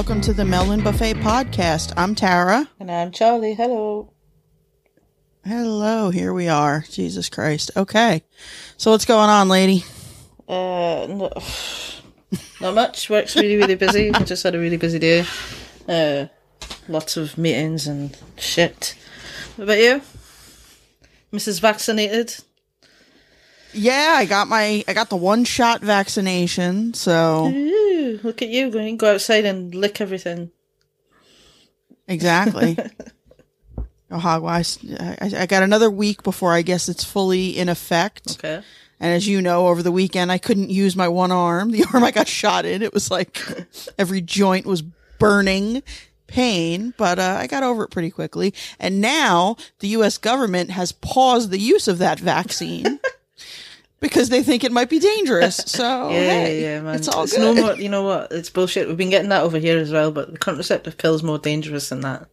Welcome to the Melon Buffet podcast. I'm Tara. And I'm Charlie. Hello. Hello, here we are. Jesus Christ. Okay. So what's going on, lady? Uh, no, not much. Work's really, really busy. I just had a really busy day. Uh, lots of meetings and shit. What about you? Mrs. Vaccinated? Yeah, I got my I got the one shot vaccination, so Ooh, look at you going go outside and lick everything. exactly. oh, hogwise. I, I got another week before I guess it's fully in effect. Okay. And as you know, over the weekend I couldn't use my one arm. The arm I got shot in, it was like every joint was burning pain, but uh, I got over it pretty quickly. And now the U.S. government has paused the use of that vaccine because they think it might be dangerous. So Yeah, hey, yeah, man. it's all it's good. no more. You know what? It's bullshit. We've been getting that over here as well, but the contraceptive pill's more dangerous than that.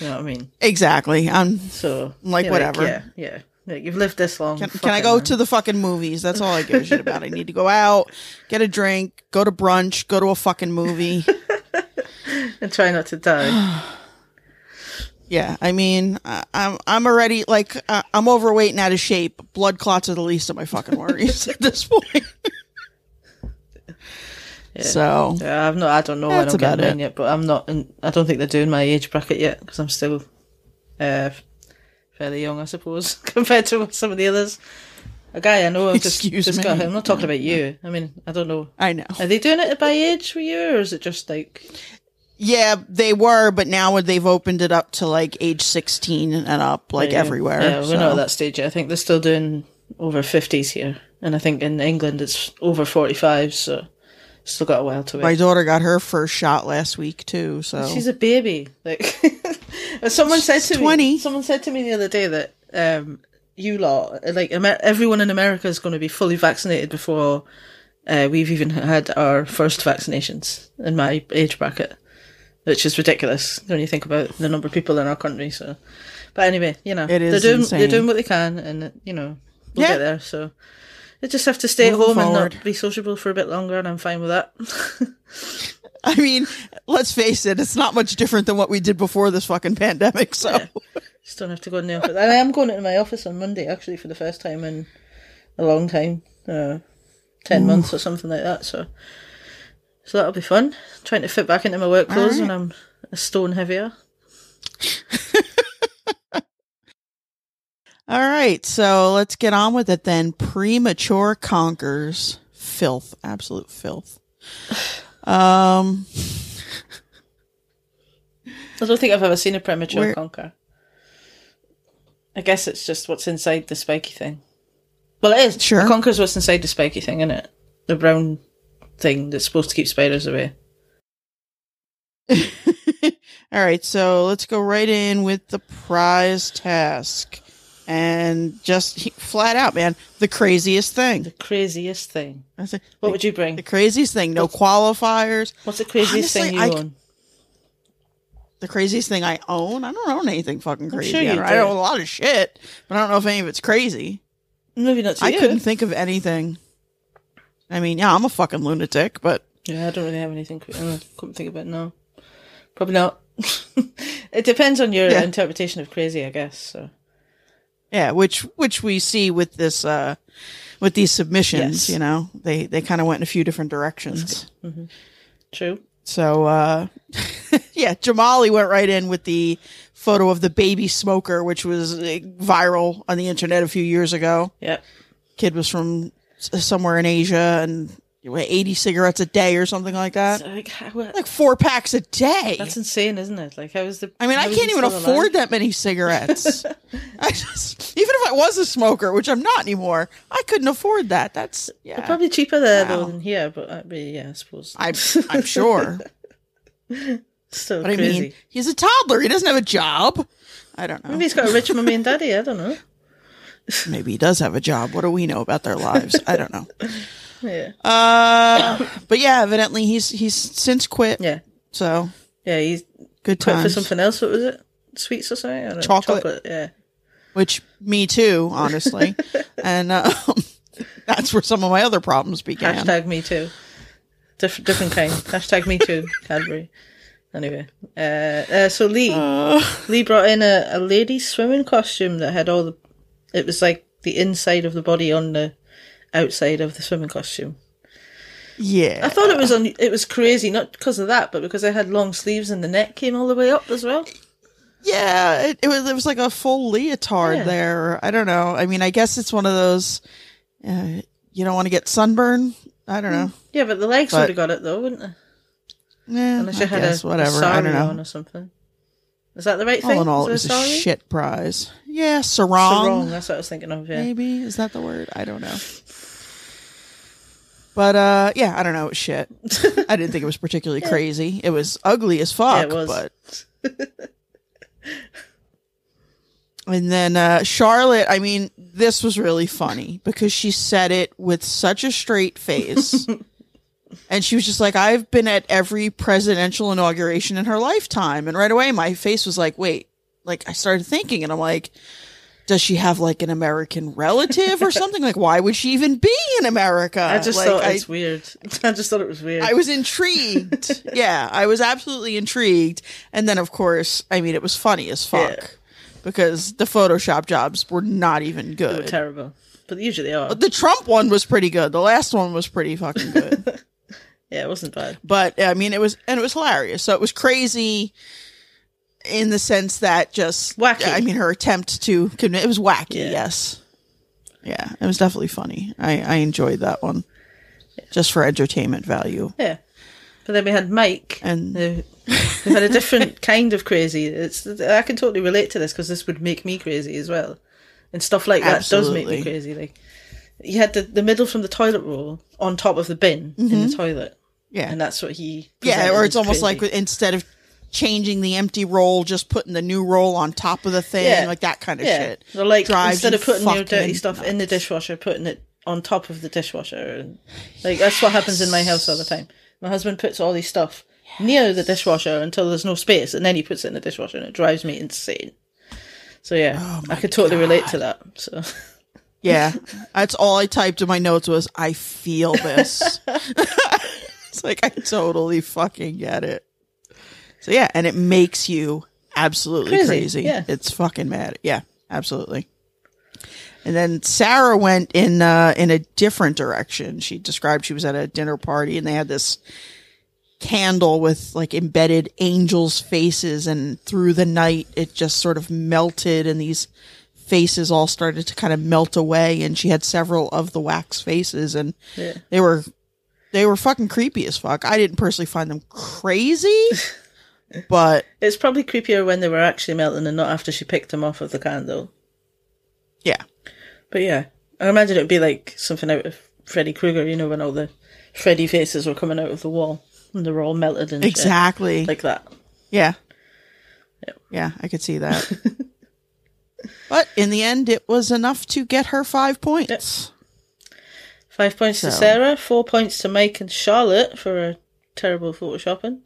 You know what I mean? exactly. I'm. So Like, yeah, whatever. yeah, yeah. Like, you've lived this long. Can, can I go man. to the fucking movies? That's all I give a shit about. I need to go out, get a drink, go to brunch, go to a fucking movie. and try not to die? Yeah, I mean, I- I'm I'm already like uh, I'm overweight and out of shape. Blood clots are the least of my fucking worries at this point. So Yeah, I've not. I don't know when I'm about getting mine it. yet, but I'm not. In, I don't think they're doing my age bracket yet because I'm still uh, fairly young, I suppose, compared to some of the others. A guy I know, I've just Excuse just got me. him. I'm not talking about you. I mean, I don't know. I know. Are they doing it by age for you, or is it just like? Yeah, they were, but now they've opened it up to like age 16 and up, like Yeah, everywhere. Yeah, we're not at that stage yet. I think they're still doing over 50s here, and I think in England it's over 45. So still got a while to wait. My daughter got her first shot last week too. So She's a baby. Like someone said to 20. me, someone said to me the other day that um, you lot, like Amer- everyone in America is going to be fully vaccinated before uh, we've even had our first vaccinations in my age bracket, which is ridiculous when you think about the number of people in our country. So, but anyway, you know, It is they're doing insane. they're doing what they can, and you know, we'll Yeah. get there. So. They just have to stay Moving at home and not be sociable for a bit longer, and I'm fine with that. I mean, let's face it, it's not much different than what we did before this fucking pandemic. So Just don't have to go in the office. And I am going into my office on Monday, actually, for the first time in a long time. Uh, 10 months or something like that. So so that'll be fun. Trying to fit back into my work clothes when I'm a stone heavier. All right, so let's get on with it then. Premature conkers filth, absolute filth. Um, I don't think I've ever seen a premature Where- conker. I guess it's just what's inside the spiky thing. Well, it is. Sure. Conker's what's inside the spiky thing, isn't it? The brown thing that's supposed to keep spiders away. all right, so let's go right in with the prize task, and just he- flat out, man, the craziest thing. The craziest thing. That's it. What would you bring? The craziest thing. No qualifiers. What's the craziest Honestly, thing you I- own? The craziest thing I own. I don't own anything fucking crazy. sure I, don't- I own a lot of shit, but I don't know if any of it's crazy. Maybe not I you. couldn't think of anything. I mean, yeah, I'm a fucking lunatic, but Yeah, I don't really have anything. I couldn't think of it. No, probably not. it depends on your Yeah. interpretation of crazy, I guess. So yeah, which which we see with this uh with these submissions, Yes. you know. They they kind of went in a few different directions. true. So uh yeah, Jamali went right in with the photo of the baby smoker which was uh, viral on the internet a few years ago. Yeah, Kid was from somewhere in Asia and what, 80 cigarettes a day or something like that. So, like, how, Like four packs a day. that's insane, isn't it? Like, how is the? I mean, I can't even afford that many cigarettes. I just, even if I was a smoker, which I'm not anymore, I couldn't afford that. That's yeah, They're probably cheaper there Wow. though than here, but uh, but yeah, I suppose. I'm I'm sure. Still But I crazy. mean, he's a toddler. He doesn't have a job. I don't know. Maybe he's got a rich mummy and daddy. I don't know. Maybe he does have a job. What do we know about their lives? I don't know. Yeah, Uh, but yeah, evidently he's he's since quit. yeah, So yeah. He's good quit for something else. What was it? Sweets or something? Know. Chocolate. Yeah. Which me too, honestly. and um, that's where some of my other problems began. Hashtag me too. different different kind. Hashtag me too, Cadbury. Anyway, uh, uh, so Lee Uh, Lee brought in a, a lady swimming costume that had all the. It was like the inside of the body on the outside of the swimming costume. yeah. I thought it was on. It was crazy, not because of that, but because I had long sleeves and the neck came all the way up as well. Yeah, it, it was it was like a full leotard Yeah. there. I don't know. I mean, I guess it's one of those. Uh, you don't want to get sunburn. I don't know. Yeah, but the legs But- would have got it though, wouldn't they? Yeah, Unless I you had guess, a, whatever. a I don't know. or something. Is that the right All thing? in all, it was a shit prize. Yeah, sarong. Sarong, That's what I was thinking of. Yeah. Maybe is that the word? I don't know. But uh, yeah, I don't know. It was shit. I didn't think it was particularly crazy. It was ugly as fuck. Yeah, it was. But and then uh, Charlotte. I mean, this was really funny because she said it with such a straight face. And she was just like, I've been at every presidential inauguration in her lifetime. And right away, my face was like, wait, like I started thinking, and I'm like, does she have like an American relative or something? Like, why would she even be in America? I just like, thought I, it's weird. I just thought it was weird. I was intrigued. yeah, I was absolutely intrigued. And then, of course, I mean, it was funny as fuck Yeah. because the Photoshop jobs were not even They were good. terrible, but usually they are. The Trump one was pretty good. The last one was pretty fucking good. Yeah, it wasn't bad. but I mean, it was and it was hilarious. So it was crazy in the sense that just Wacky. I mean, her attempt to it was wacky. Yeah. Yes, yeah, it was definitely funny. I I enjoyed that one just for entertainment value. Yeah, but then we had Mike, And- who, who had a different kind of crazy. It's I can totally relate to this because this would make me crazy as well, and stuff like that does make me crazy. Like you had the, the middle from the toilet roll on top of the bin in the mm-hmm. toilet, Yeah, and that's what he. yeah, or it's almost like instead of changing the empty roll, just putting the new roll on top of the thing, Yeah. like that kind of yeah, shit. or like instead of putting your dirty stuff in the dishwasher, putting it on top of the dishwasher, and like that's what happens in my house all the time. My husband puts all these stuff near the dishwasher until there's no space, and then he puts it in the dishwasher, and it drives me insane. So yeah, Oh I could totally relate to that. So Yeah, that's all I typed in my notes was I feel this. it's like I totally fucking get it. So yeah, and it makes you absolutely Crazy, crazy. yeah. It's fucking mad. Yeah, absolutely. And then Sarah went in uh, in a different direction. She described she was at a dinner party and they had this candle with like embedded angels' faces, and through the night it just sort of melted, and these faces all started to kind of melt away. And she had several of the wax faces, and Yeah. they were they were fucking creepy as fuck. I didn't personally find them crazy, but it's probably creepier when they were actually melting and not after she picked them off of the candle. yeah, But yeah, I imagine it would be like something out of Freddy Krueger. You know when all the Freddy faces were coming out of the wall and they were all melted and exactly. like that. Yeah. Yeah. Yeah, I could see that. but in the end, it was enough to get her five points. Five points to Sarah, four points to Mike and Charlotte for a terrible photoshopping.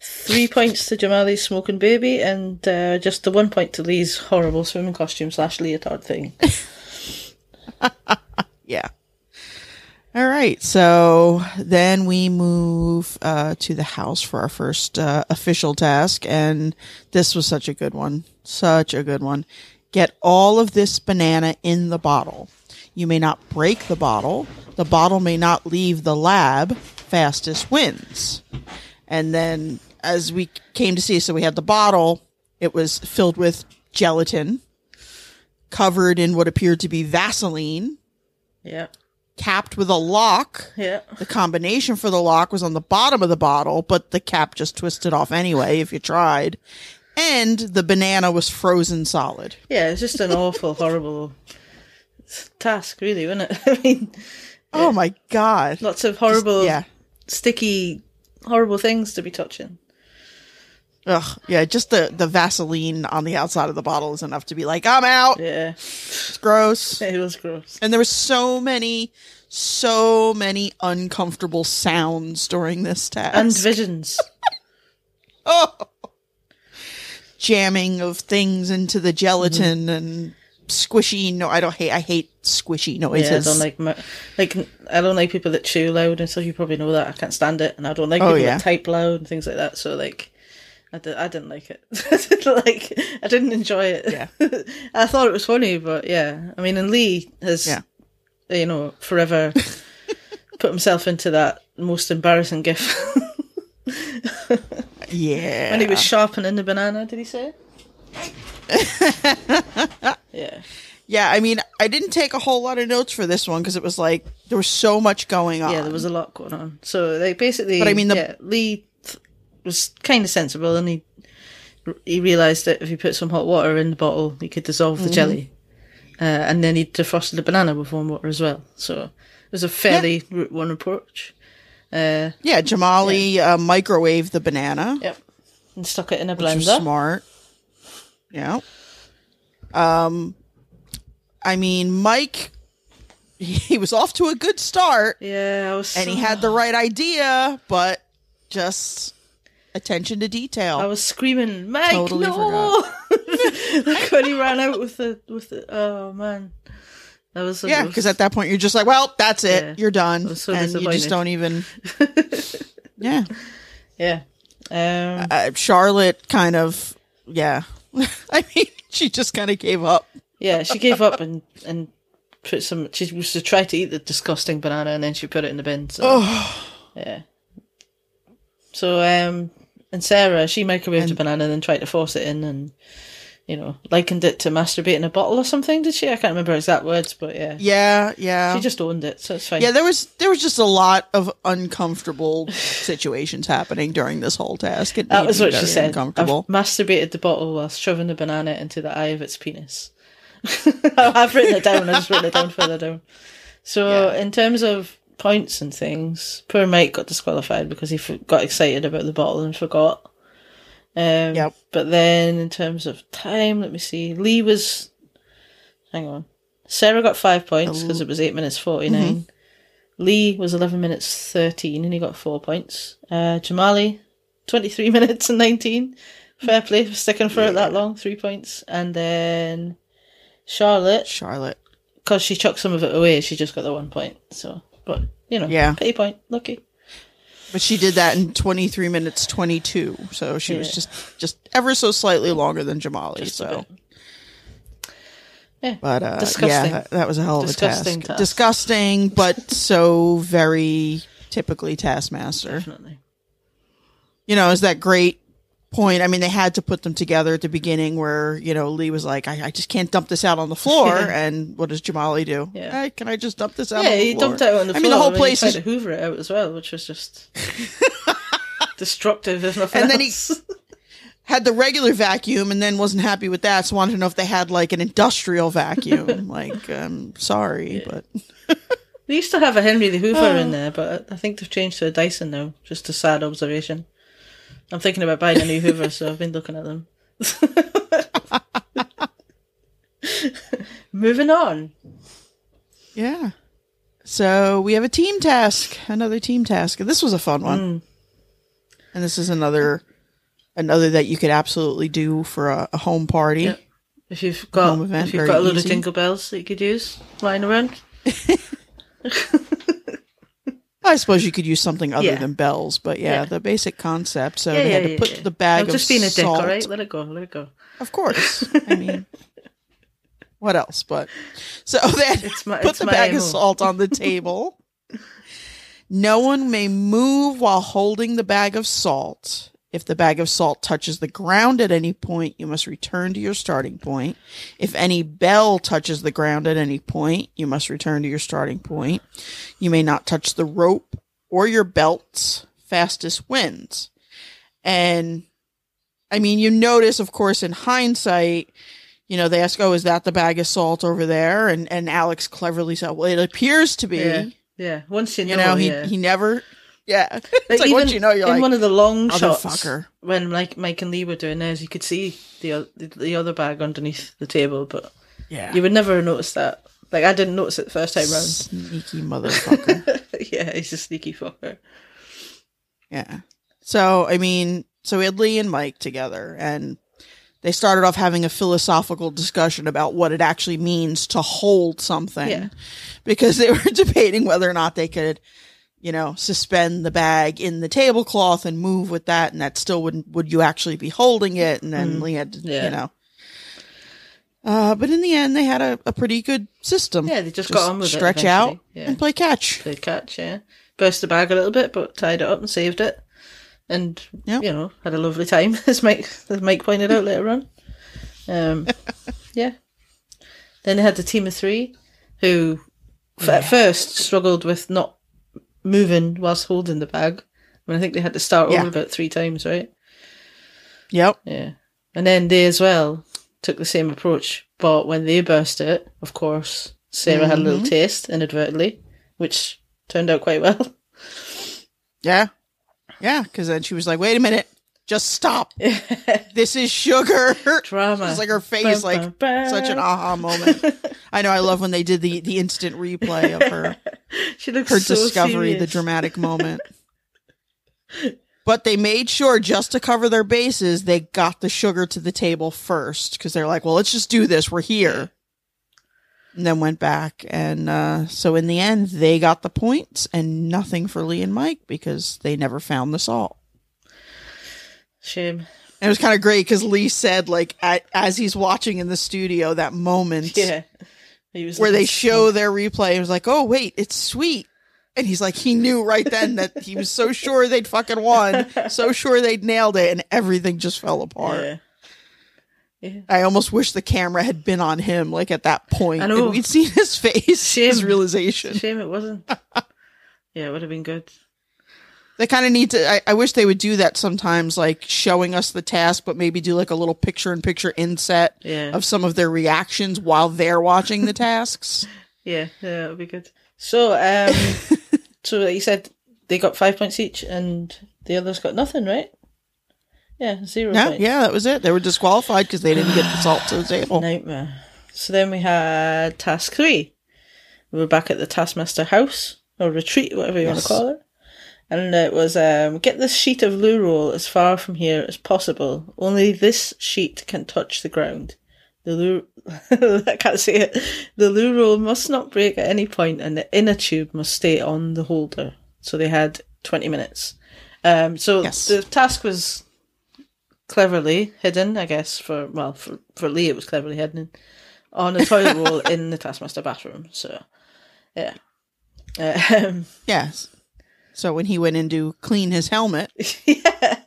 Three points to Jamali's smoking baby, and uh, just the one point to Lee's horrible swimming costume slash leotard thing. Yeah. All right. So then we move uh, to the house for our first uh, official task. And this was such a good one. Such a good one. Get all of this banana in the bottle. You may not break the bottle. The bottle may not leave the lab. Fastest wins. And then as we came to see, so we had the bottle, it was filled with gelatin, covered in what appeared to be Vaseline Yeah, capped with a lock. yeah, The combination for the lock was on the bottom of the bottle, but the cap just twisted off anyway if you tried. And the banana was frozen solid. yeah. It's just an awful, horrible task, really, wasn't it? I mean, Oh my god. lots of horrible, Yeah. sticky, horrible things to be touching. Ugh. Yeah, just the, the Vaseline on the outside of the bottle is enough to be like, I'm out. Yeah, It's gross. it was gross. And there were so many, so many uncomfortable sounds during this task. And visions. oh. jamming of things into the gelatin mm-hmm. and squishy. No, I don't hate. I hate squishy Yeah, I noises. don't like like I don't like people that chew loud and stuff. You probably know that. I can't stand it, and I don't like Oh, people yeah. that type loud and things like that. So like, I, did, I didn't like it. I didn't like. I didn't enjoy it. Yeah. I thought it was funny, but yeah, I mean, and Lee has, Yeah. you know, forever put himself into that most embarrassing gif yeah. when he was sharpening the banana. Did he say? Yeah. Yeah, I mean, I didn't take a whole lot of notes for this one because it was like there was so much going on. Yeah, there was a lot going on. So they basically, But I mean, the- yeah, Lee th- was kind of sensible, and he he realized that if he put some hot water in the bottle, he could dissolve Mm-hmm. the jelly, uh, and then he defrosted the banana with warm water as well. So it was a fairly route one approach. Uh, Yeah, Jamali uh, microwaved the banana, yep, and stuck it in a blender. smart. Yeah. Um, I mean, Mike, he was off to a good start, Yeah, I was. and he had the right idea, but just attention to detail. I was screaming, Mike, Totally no! like when he ran out with the with the. Oh man, that was so yeah, because at that point you're just like, well, that's it, Yeah. you're done, so and you just don't even. yeah, yeah. Um, uh, Charlotte kind of, yeah. I mean, she just kind of gave up. Yeah, she gave up and and put some. She was to try to eat the disgusting banana, and then she put it in the bin. So yeah. So um, and Sarah, she microwaved the banana, and then tried to force it in, and you know, likened it to masturbating a bottle or something. Did she? I can't remember exact words, but yeah, Yeah, yeah. she just owned it, so it's fine. yeah, there was there was just a lot of uncomfortable situations happening during this whole task. It that was what she said. I've Uncomfortable. masturbated the bottle while shoving the banana into the eye of its penis. I've written it down. I just written it down further down. So, in terms of points and things, poor Mike got disqualified because he f- got excited about the bottle and forgot. Um, Yep. But then, in terms of time, let me see. Lee was. Hang on. Sarah got five points because it was eight minutes 49. Lee was 11 minutes 13 and he got four points. Uh, Jamali, 23 minutes and 19. Fair play for sticking for it that long, three points. And then Charlotte, Charlotte. because she chucked some of it away, she just got the one point. So, but, you know, Yeah. pay point, lucky. But she did that in 23 minutes 22. So she was just just ever so slightly longer than Jamali. Just so. Yeah. but uh, Disgusting. yeah, that, that was a hell of Disgusting a task. task. Disgusting, but so very typically Taskmaster. Definitely. you know, is that great point. I mean, they had to put them together at the beginning where, you know, Lee was like, I, I just can't dump this out on the floor. and what does Jamali do? Yeah. Hey, can I just dump this out Yeah, on the he dumped it out on the floor. I mean, the whole and he place tried is. to hoover it out as well, which was just destructive, if nothing And then he- Had the regular vacuum and then wasn't happy with that. So wanted to know if they had like an industrial vacuum. like, um, sorry, but They used to have a Henry the Hoover Oh. in there, but I think they've changed to a Dyson now. Just a sad observation. I'm thinking about buying a new Hoover, so I've been looking at them. Moving on. yeah. So we have a team task, another team task. This was a fun one. Mm. And this is another, another that you could absolutely do for a, a home party. Yep. If you've got if you've got a easy. of jingle bells that you could use lying around. I suppose you could use something other Yeah. than bells, but yeah, Yeah. the basic concept. So Yeah, they had to put the bag I'm of just being a dick, all right? Let it go, let it go. Of course. I mean, what else? But so they had to It's my- put it's the bag of salt on the table. no one may move while holding the bag of salt. If the bag of salt touches the ground at any point, you must return to your starting point. If any bell touches the ground at any point, you must return to your starting point. You may not touch the rope or your belts. Fastest wins. And I mean, you notice, of course, in hindsight, you know, they ask, "Oh, is that the bag of salt over there?" And and Alex cleverly said, "Well, it appears to be." Yeah. Yeah. Once you know, You know, he yeah. he never. Yeah, Like, it's like once you know, you're in like, one of the long shots "Motherfucker." when like Mike and Lee were doing theirs, you could see the, the the other bag underneath the table, but yeah, you would never have noticed that. Like I didn't notice it the first time round. sneaky motherfucker. yeah, he's a sneaky fucker. yeah. So I mean, so we had Lee and Mike together, and they started off having a philosophical discussion about what it actually means to hold something Yeah. because they were debating whether or not they could you know suspend the bag in the tablecloth and move with that and that still wouldn't would you actually be holding it and then we had to, Yeah. you know uh, but in the end they had a, a pretty good system Yeah, they just got on with it stretch out. Yeah. and play catch Played catch, yeah. Burst the bag a little bit, but tied it up and saved it. And, Yep. you know, had a lovely time, as Mike, as Mike pointed out later on. Um, yeah. Then they had the team of three, who f- at first struggled with not moving whilst holding the bag. I mean, I think they had to start Yeah. over about three times, right? yep Yeah. And then they as well took the same approach, but when they burst it, of course, Sarah had a little mm-hmm. taste inadvertently, which turned out quite well. Yeah. Yeah. Cause then she was like, wait a minute. Just stop. this is sugar. Drama. It's like her face, Bum, like bum, bum. such an aha moment. I know. I love when they did the, the instant replay of her, She looks her so discovery, the dramatic moment. But they made sure just to cover their bases, they got the sugar to the table first because they're like, well, let's just do this. We're here. And then went back. And uh, so in the end, they got the points and nothing for Lee and Mike because they never found the salt. Shame. And it was kind of great because Lee said, like, at, as he's watching in the studio, that moment Yeah. He was where looking they show their replay, it was like, oh, wait, it's sweet. And he's like, he knew right then that he was so sure they'd fucking won, so sure they'd nailed it, and everything just fell apart. Yeah. I almost wish the camera had been on him, like at that point, I know. and we'd seen his face, Shame. his realization. Shame it wasn't. yeah, it would have been good. They kind of need to. I, I wish they would do that sometimes, like showing us the task, but maybe do like a little picture-in-picture inset Yeah. of some of their reactions while they're watching the tasks. Yeah, yeah, that would be good. So, um, so you said they got five points each, and the others got nothing, right? Yeah, zero Yeah, points. yeah, that was it. They were disqualified because they didn't get the salt to the table. Nightmare. So then we had task three. We were back at the Taskmaster house or retreat, whatever you want to call it. And it was um, get this sheet of loo roll as far from here as possible. Only this sheet can touch the ground. The loo, I can't say it. The loo roll must not break at any point, and the inner tube must stay on the holder. So they had twenty minutes. Um, so Yes. the task was cleverly hidden, I guess. For well, for for Lee, it was cleverly hidden on a toilet roll in the Taskmaster bathroom. So, yeah. Um, Yes. So when he went in to clean his helmet, yeah.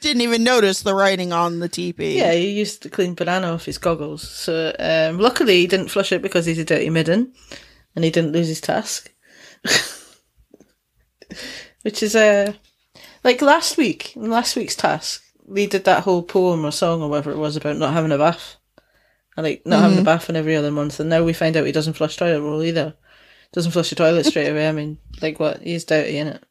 didn't even notice the writing on the TP. Yeah, he used to clean banana off his goggles. So, um, luckily, he didn't flush it because he's a dirty midden and he didn't lose his task. Which is, uh, like last week, in last week's task, Lee did that whole poem or song or whatever it was about not having a bath. And like, not having a bath in every other month. And now we find out he doesn't flush toilet roll either. Doesn't flush the toilet straight away. I mean, like what? He's dirty, innit?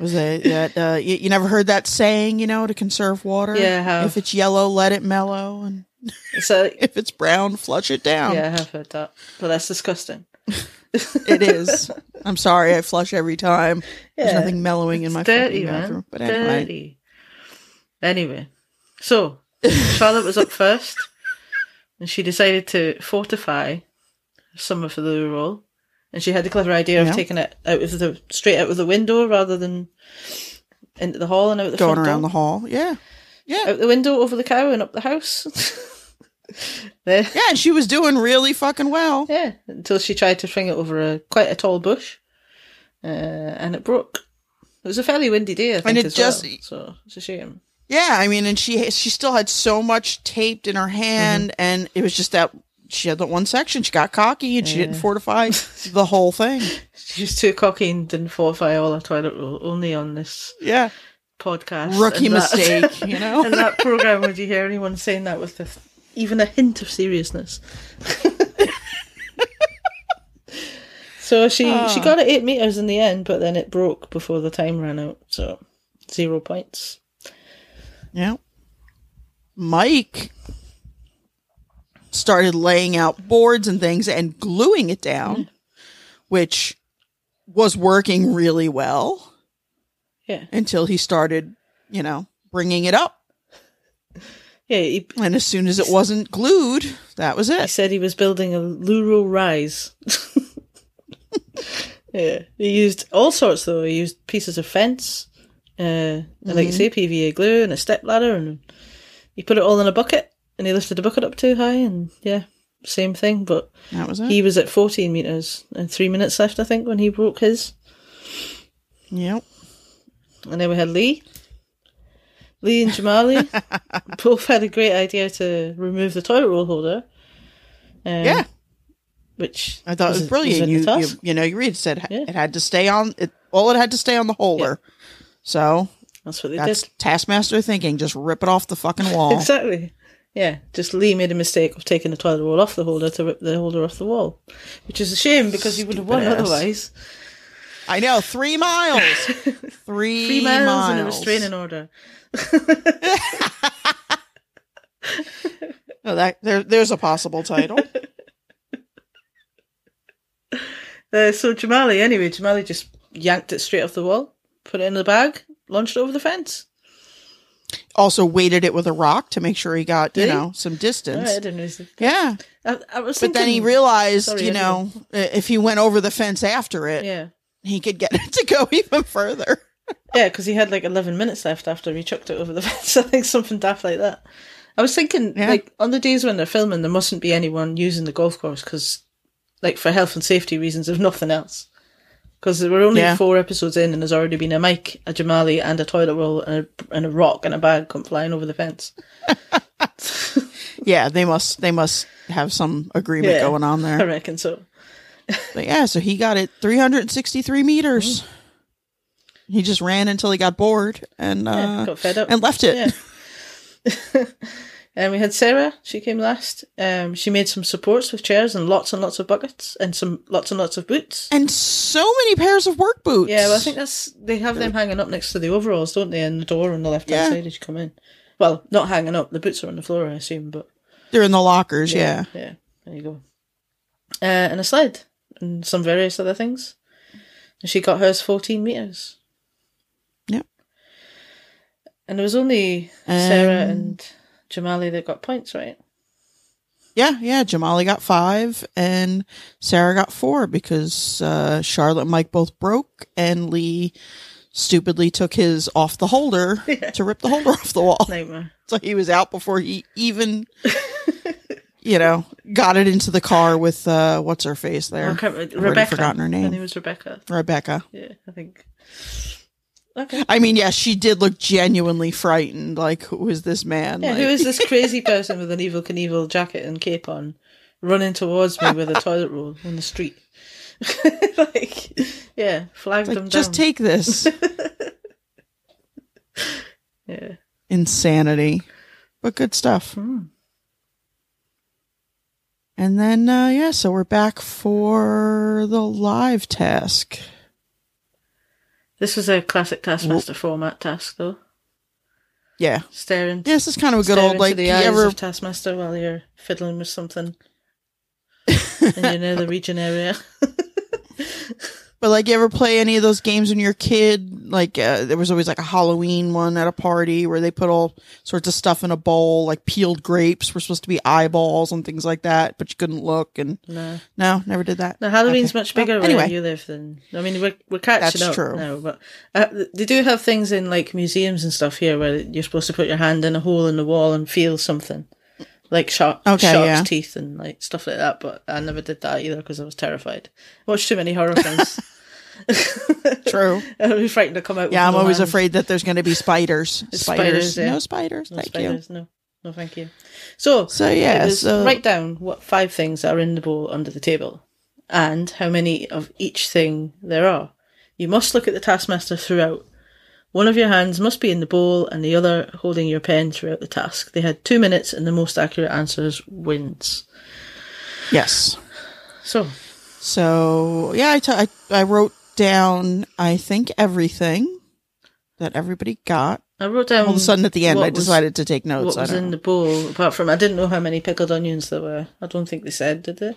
Was it that uh, you, you never heard that saying? You know, to conserve water. Yeah. If it's yellow, let it mellow, and So, if it's brown, flush it down. yeah, I have heard that. But that's disgusting. It is. I'm sorry, I flush every time. There's nothing mellowing in my dirty, bathroom. But anyway, Dirty. Anyway, so Charlotte was up first, and she decided to fortify some of the roll, and she had the clever idea Yeah. of taking it out of the straight out of the window rather than into the hall and out the going around door. the hall. Yeah, yeah, out the window over the cow and up the house. yeah. And she was doing really fucking well. yeah, until she tried to fling it over a quite a tall bush, uh, and it broke. It was a fairly windy day, I think, it as just- well. So it's a shame. Yeah, I mean, and she she still had so much taped in her hand, Mm-hmm. and it was just that she had that one section. She got cocky and she didn't fortify the whole thing. She was too cocky and didn't fortify all her toilet roll, only on this Yeah, podcast. rookie and that- mistake. You know. in that program, would you hear anyone saying that with a, even a hint of seriousness? so she she ah. got it eight meters in the end, but then it broke before the time ran out. So zero points. Yeah. Mike started laying out boards and things and gluing it down, which was working really well Yeah, until he started you know, bringing it up. Yeah, he, And as soon as it wasn't glued, that was it. he said he was building a Luro rise. yeah, he used all sorts though. He used pieces of fence, uh, and like you say, PVA glue and a step ladder, and he put it all in a bucket. And he lifted the bucket up too high, and yeah, same thing. But That was it. he was at 14 meters and three minutes left, I think, when he broke his. yep. And then we had Lee. Lee and Jamali both had a great idea to remove the toilet roll holder. Um, Yeah. Which I thought it was brilliant. the You, you you know, you read it said Yeah. it had to stay on it. All it had to stay on the holder. So That's what they that's did. Taskmaster thinking. Just rip it off the fucking wall. Exactly. Yeah, just Lee made a mistake of taking the toilet roll off the holder to rip the holder off the wall, which is a shame because he would have won Stupid ass. otherwise. I know. Three miles. Three, Three miles, and a restraining order. Oh, that there, there's a possible title. Uh, so Jamali, anyway, Jamali just yanked it straight off the wall, put it in the bag, launched it over the fence. Also weighted it with a rock to make sure he got you he? know some distance. Alright, I didn't know. Yeah, I, I was but then he realized, Sorry, you know, if he went over the fence after it, Yeah. he could get it to go even further. Yeah, because he had like 11 minutes left after he chucked it over the fence. I think something daft like that. I was thinking, Yeah. like, on the days when they're filming, there mustn't be anyone using the golf course because, like, for health and safety reasons, if nothing else. Because were only Yeah. four episodes in, and there's already been a Mike, a Jamali, and a toilet roll, and a, and a rock and a bag come flying over the fence. Yeah, they must they must have some agreement Yeah. going on there. I reckon so. But yeah, so he got it 363 meters. He just ran until he got bored and uh, Yeah, got fed up. and left it. Yeah. And we had Sarah. She came last. Um, she made some supports with chairs and lots and lots of buckets and some lots and lots of boots. And so many pairs of work boots. Yeah, well, I think that's they have them hanging up next to the overalls, don't they? And the door on the left hand Yeah. side as you come in. Well, not hanging up. The boots are on the floor, I assume. But they're in the lockers. Yeah. yeah, there you go. Uh, and a sled and some various other things. And she got hers fourteen meters. Yep. And there was only Sarah Um, and Jamali that got points, right? Yeah, yeah. Jamali got five and Sarah got four because uh, Charlotte and Mike both broke and Lee stupidly took his off the holder to rip the holder off the wall. Nightmare. So he was out before he even, you know, got it into the car with uh, what's her face there? Can't. I've forgotten her Her name. name was Rebecca. Rebecca. Yeah, I think. Okay. I mean, yeah, she did look genuinely frightened. Like, who is this man? Yeah, like, who is this crazy person with an Evel Knievel jacket and cape on, running towards me with a toilet roll on the street? like, yeah, flagged like, them just down. take this yeah. insanity, but good stuff. Hmm. And then, uh, yeah, so we're back for the live task. This was a classic Taskmaster format task, though. Yeah, Staring, yeah, this is kind of a good old like. You the eyes ever of Taskmaster while you're fiddling with something in your nether region area. But like, you ever play any of those games when you're a kid? Like, uh, there was always like a Halloween one at a party where they put all sorts of stuff in a bowl, like peeled grapes were supposed to be eyeballs and things like that, but you couldn't look. And no. no, never did that. No, Halloween's Okay. much Well, bigger anyway. where you live than. I mean, we're we're catching That's up true. now, but uh, they do have things in like museums and stuff here where you're supposed to put your hand in a hole in the wall and feel something, like shark Okay, shark's yeah. teeth and like stuff like that. But I never did that either because I was terrified. Watched too many horror films. True. I'd be frightened to come out. Yeah, I'm no always hand. afraid that there's going to be spiders. It's Spiders. spiders, yeah. No spiders. No Thank spiders, no, no, thank you. So, So, yeah, so- write down what five things are in the bowl under the table, and how many of each thing there are. You must look at the taskmaster throughout. One of your hands must be in the bowl, and the other holding your pen throughout the task. They had two minutes, and the most accurate answers wins. Yes. So, So yeah, I, t- I I wrote down I think everything that everybody got. I wrote down. All of a sudden at the end, I was- decided to take notes. what was in know. the bowl. Apart from, I didn't know how many pickled onions there were. I don't think they said, did they?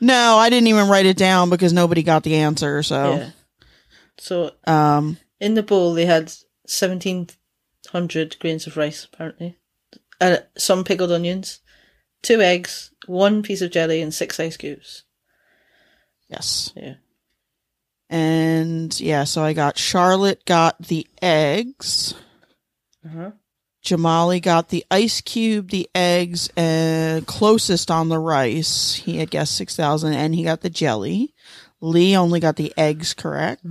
No, I didn't even write it down because nobody got the answer. So Yeah. So um, in the bowl they had 1,700 grains of rice, apparently. Uh, some pickled onions, two eggs, one piece of jelly, and six ice cubes. Yes. Yeah. And yeah, so I got Charlotte got the eggs. Uh-huh. Jamali got the ice cube, the eggs, and closest on the rice. He had guessed 6,000 and he got the jelly. Lee only got the eggs correct.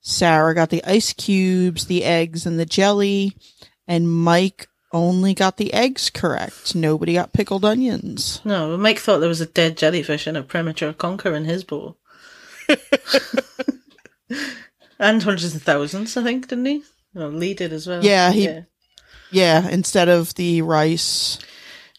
Sarah got the ice cubes, the eggs, and the jelly. And Mike only got the eggs correct. Nobody got pickled onions. No, Mike thought there was a dead jellyfish in a premature conker in his bowl. and hundreds of thousands, I think, didn't he? No, Lee did as well. Yeah, he- Yeah, instead of the rice,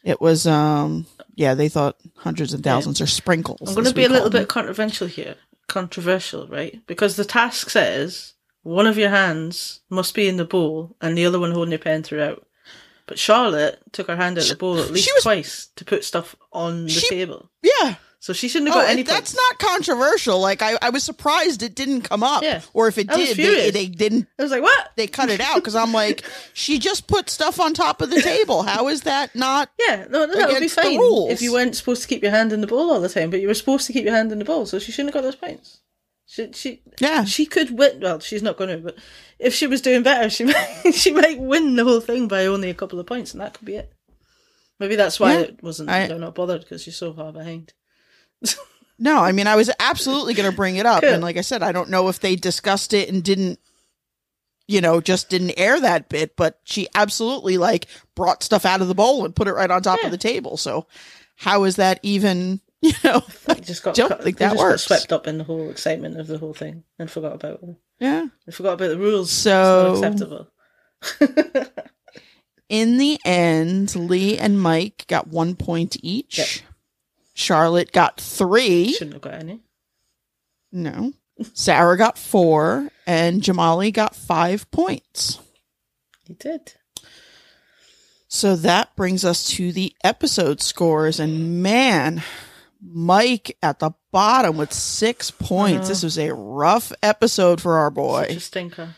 it was, um, yeah, they thought hundreds and thousands or sprinkles. I'm going to be a little them. bit controversial here. Controversial, right? Because the task says one of your hands must be in the bowl and the other one holding your pen throughout. But Charlotte took her hand out of the bowl at least was- twice to put stuff on the She- table. Yeah. So she shouldn't have Oh, got any that's points. not controversial. Like I, I was surprised it didn't come up. Yeah. Or if it I did, they, they didn't. I was like, what? They cut it out because I'm like, she just put stuff on top of the table. How is that not? Yeah, no, no, that would be fine if you weren't supposed to keep your hand in the bowl all the time, but you were supposed to keep your hand in the bowl, so she shouldn't have got those points. She, she, Yeah. she could win. Well, she's not going to, but if she was doing better, she might, she might win the whole thing by only a couple of points, and that could be it. Maybe that's why Yeah, it wasn't. I- they're not bothered because you're so far behind. No, I mean, I was absolutely going to bring it up, and like I said, I don't know if they discussed it and didn't, you know, just didn't air that bit. But she absolutely like brought stuff out of the bowl and put it right on top Yeah. of the table. So, how is that even? You know, They just got, Don't cut- think that just works. got swept up in the whole excitement of the whole thing and forgot about it. yeah. They forgot about the rules. So- acceptable. In the end, Lee and Mike got one point each. Yep. Charlotte got three. Shouldn't have got any. No. Sarah got four, and Jamali got five points. He did. So that brings us to the episode scores. And man, Mike at the bottom with six points. This uh-huh. was a rough episode for our Such boy. a stinker.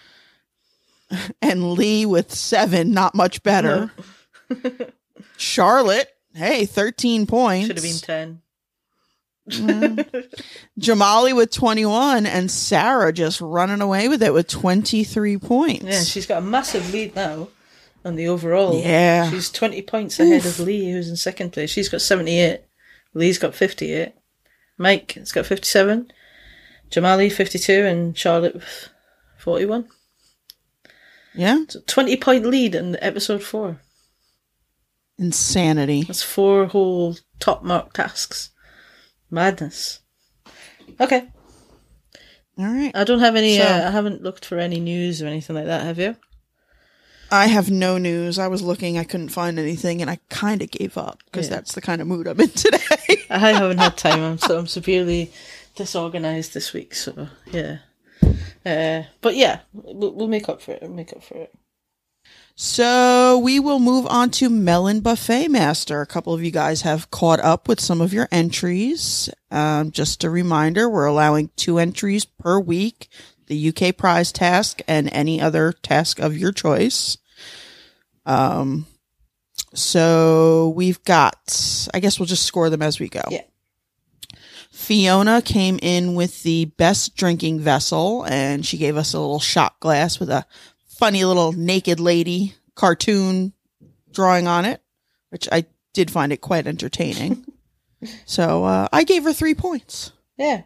And Lee with seven, not much better. Charlotte, hey, 13 points. Should have been ten. Mm-hmm. Jamali with 21 and Sarah just running away with it with 23 points. Yeah, she's got a massive lead now on the overall. Yeah. She's 20 points ahead of Lee, who's in second place. She's got 78. Lee's got 58. Mike has got 57. Jamali, 52. And Charlotte, 41. yeah. So 20 point lead in episode 4. Insanity. That's four whole top mark tasks. Madness. Okay. All right. I don't have any, So- uh, I haven't looked for any news or anything like that, have you? I have no news. I was looking, I couldn't find anything, and I kind of gave up because Yeah. that's the kind of mood I'm in today. I haven't had time. I'm so I'm severely disorganized this week. So yeah, uh, but yeah, we'll, we'll make up for it. We'll make up for it. So we will move on to Melon Buffet Master. A couple of you guys have caught up with some of your entries. Um, just a reminder, we're allowing two entries per week. The UK prize task and any other task of your choice. Um, so we've got, I guess we'll just score them as we go. Yeah. Fiona came in with the best drinking vessel and she gave us a little shot glass with a funny little naked lady cartoon drawing on it, which I did find it quite entertaining. so uh, I gave her three points. Yeah,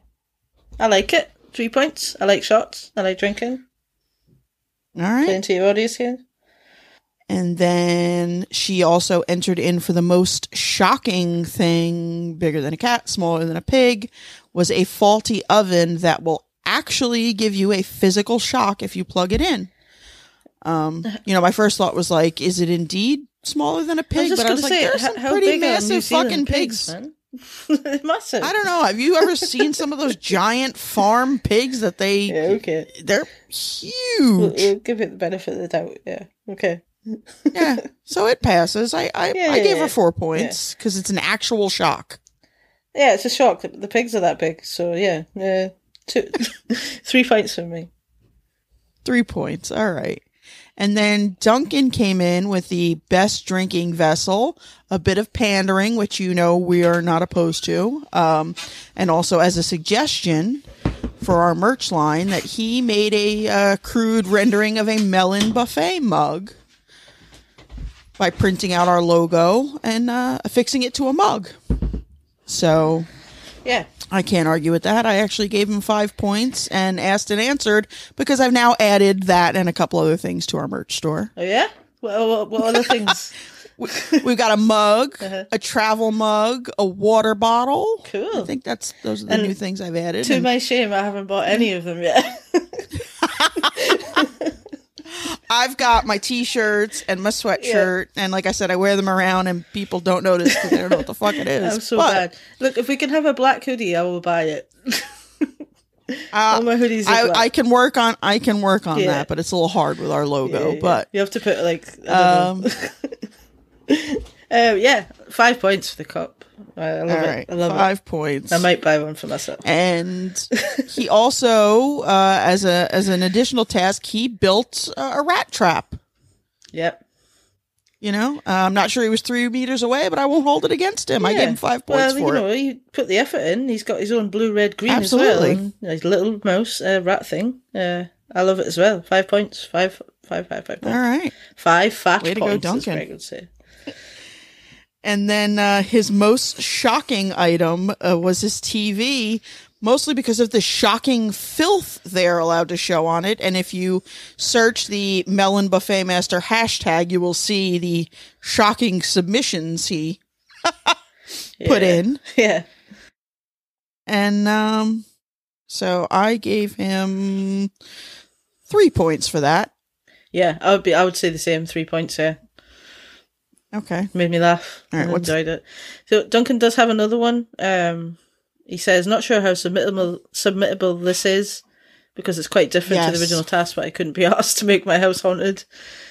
I like it. Three points. I like shots. I like drinking. All right. Playing to your audience here. And then she also entered in for the most shocking thing, bigger than a cat, smaller than a pig, was a faulty oven that will actually give you a physical shock if you plug it in. Um, you know, my first thought was like, is it indeed smaller than a I was pig? just but I was like, say, there's how, some how pretty massive fucking pigs, pigs. massive. I don't know. Have you ever seen some of those giant farm pigs that they, Yeah, okay. they're We'll, huge. we'll give it the benefit of the doubt. Yeah. Okay. yeah. So it passes. I, I, Yeah, I yeah, gave yeah. her four points because it's an actual shock. Yeah, it's a shock. that The pigs are that big. So yeah, uh, two, three points for me. Three points. All right. And then Duncan came in with the best drinking vessel, a bit of pandering, which you know we are not opposed to. Um, and also as a suggestion for our merch line that he made a uh, crude rendering of a melon buffet mug by printing out our logo and uh, affixing it to a mug. So Yeah. I can't argue with that. I actually gave him five points and asked and answered because I've now added that and a couple other things to our merch store. Oh yeah. What, what, what other things? We've got a mug, uh-huh. a travel mug, a water bottle. Cool. I think that's those are the And new things I've added. to And my shame, I haven't bought any of them yet. I've got my t-shirts and my sweatshirt, and like I said, I wear them around, and people don't notice because they don't know what the fuck it is. I'm so But, bad. Look, if we can have a black hoodie, I will buy it. uh, All my hoodies are I, black. I can work on I can work on Yeah. that, but it's a little hard with our logo. Yeah, yeah. But you have to put like I um. Um, yeah, five points for the cup. I love all it. right, I love five points. I might buy one for myself. and he also uh, as a as an additional task he built uh, a rat trap Yep. you know uh, i'm not sure he was three meters away but i won't hold it against him i gave him five points well, for you it know, he put the effort in. He's got his own blue, red, green Absolutely. as well. And his little mouse uh, rat thing. Uh, I love it as well. Five points. Five, five, five, five all points. right Five fat Way to go, points. as Duncan. Greg would say. And then uh, his most shocking item uh, was his tv mostly because of the shocking filth they're allowed to show on it and if you search the melon buffet master hashtag you will see the shocking submissions he put Yeah. in Yeah. And um so I gave him 3 points for that. Yeah, I would be. I would say the same. Three points. Yeah, Okay. made me laugh. All right, enjoyed it. So Duncan does have another one. Um, he says, "Not sure how submittable submittable this is because it's quite different to the original task, but I couldn't be asked to make my house haunted."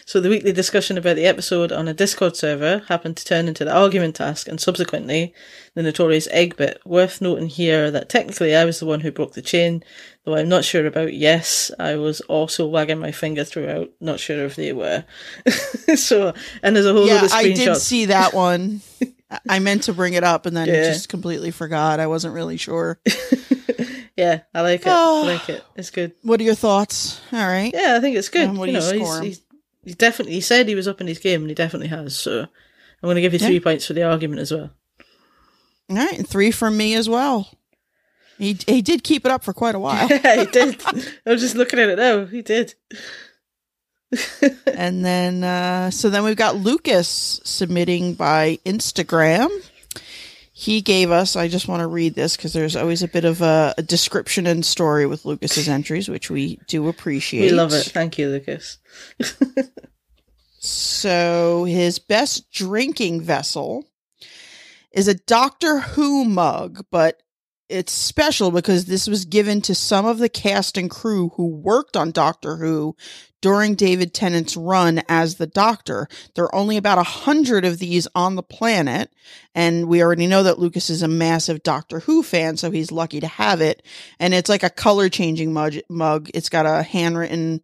So the weekly discussion about the episode on a Discord server happened to turn into the argument task, and subsequently the notorious egg bit. Worth noting here that technically I was the one who broke the chain, though I'm not sure about. Yes, I was also wagging my finger throughout. Not sure if they were. so, and there's a whole Yeah, load I did see that one. I- I meant to bring it up and then Yeah. just completely forgot. I wasn't really sure. Yeah, I like it. I like it. It's good. What are your thoughts? All right. Yeah, I think it's good. Um, what you do you know, him? he's, he's, he's definitely he said he was up in his game, and he definitely has. So I'm going to give you three points for the argument as well. All right, and 3 from me as well. He he did keep it up for quite a while. Yeah, he did. I'm just looking at it now. He did. and then uh, so then we've got Lucas submitting by Instagram. He gave us. I just want to read this because there's always a bit of a, a description and story with Lucas's entries, which we do appreciate. We love it. Thank you, Lucas. So his best drinking vessel is a Doctor Who mug, but it's special because this was given to some of the cast and crew who worked on Doctor Who during David Tennant's run as the Doctor. There are only about a hundred of these on the planet, and we already know that Lucas is a massive Doctor Who fan, so he's lucky to have it. And it's like a color changing mug. Mug. It's got a handwritten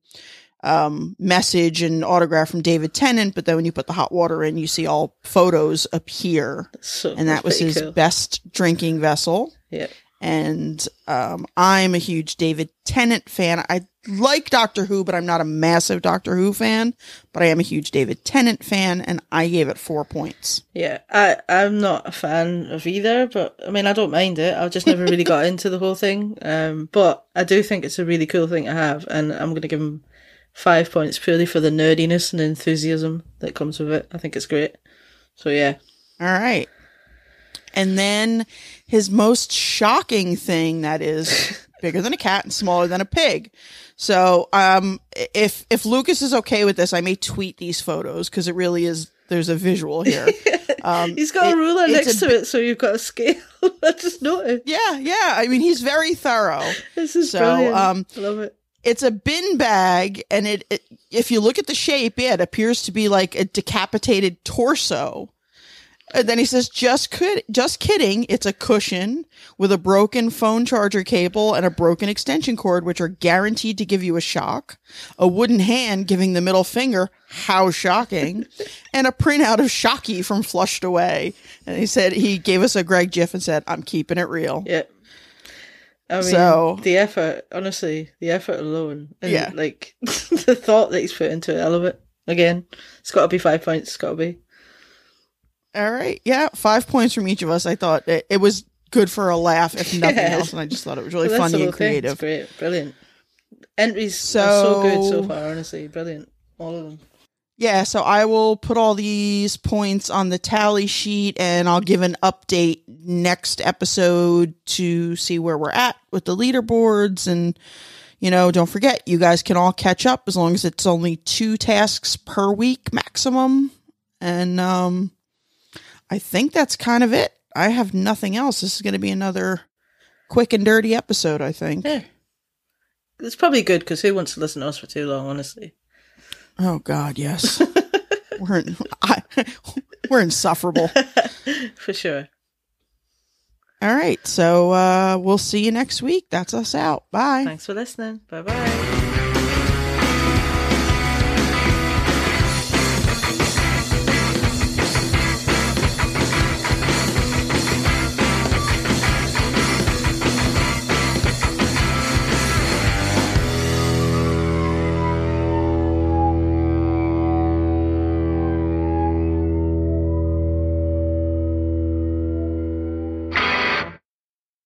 um, message and autograph from David Tennant, but then when you put the hot water in, you see all photos appear. So And that was his cool. best drinking vessel. Yeah. And um, I'm a huge David Tennant fan. I like Doctor Who, but I'm not a massive Doctor Who fan. But I am a huge David Tennant fan, and I gave it four points. Yeah, I I'm not a fan of either, but I mean I don't mind it. I've just never really got into the whole thing. Um, but I do think it's a really cool thing to have, and I'm going to give him five points purely for the nerdiness and enthusiasm that comes with it. I think it's great. So yeah, All right. And then his most shocking thing that is bigger than a cat and smaller than a pig. So, um, if if Lucas is okay with this, I may tweet these photos because it really is. There's a visual here. Um, he's got it- a ruler next a to it, so you've got a scale. I just noticed. Yeah, yeah. I mean, he's very thorough. This is So, brilliant. um, I love it. It's a bin bag, and it, it if you look at the shape, yeah, it appears to be like a decapitated torso. And then he says, "Just kid- just kidding. It's a cushion with a broken phone charger cable and a broken extension cord, which are guaranteed to give you a shock. A wooden hand giving the middle finger. How shocking! and a printout of Shocky from Flushed Away. And he said he gave us a Greg GIF and said, "I'm keeping it real." Yeah. I mean, So- the effort, honestly, the effort alone, and Yeah. like the thought that he's put into it, I love it. Again, it's got to be five points. It's got to be. All right, yeah, five points from each of us. I thought it, it was good for a laugh, if nothing else, and I just thought it was really Well, funny and creative. great, brilliant. Entries are so good so So- far. Honestly, brilliant. All of them. Yeah, so I will put all these points on the tally sheet and I'll give an update next episode to see where we're at with the leaderboards. And, you know, don't forget, you guys can all catch up as long as it's only two tasks per week maximum. And um, I think that's kind of it. I have nothing else. This is going to be another quick and dirty episode, I think. Yeah. It's probably good because who wants to listen to us for too long? Honestly. Oh, God, yes. we're, in, I, we're insufferable. for sure. All right. So uh, we'll see you next week. That's us out. Bye. Thanks for listening. Bye bye.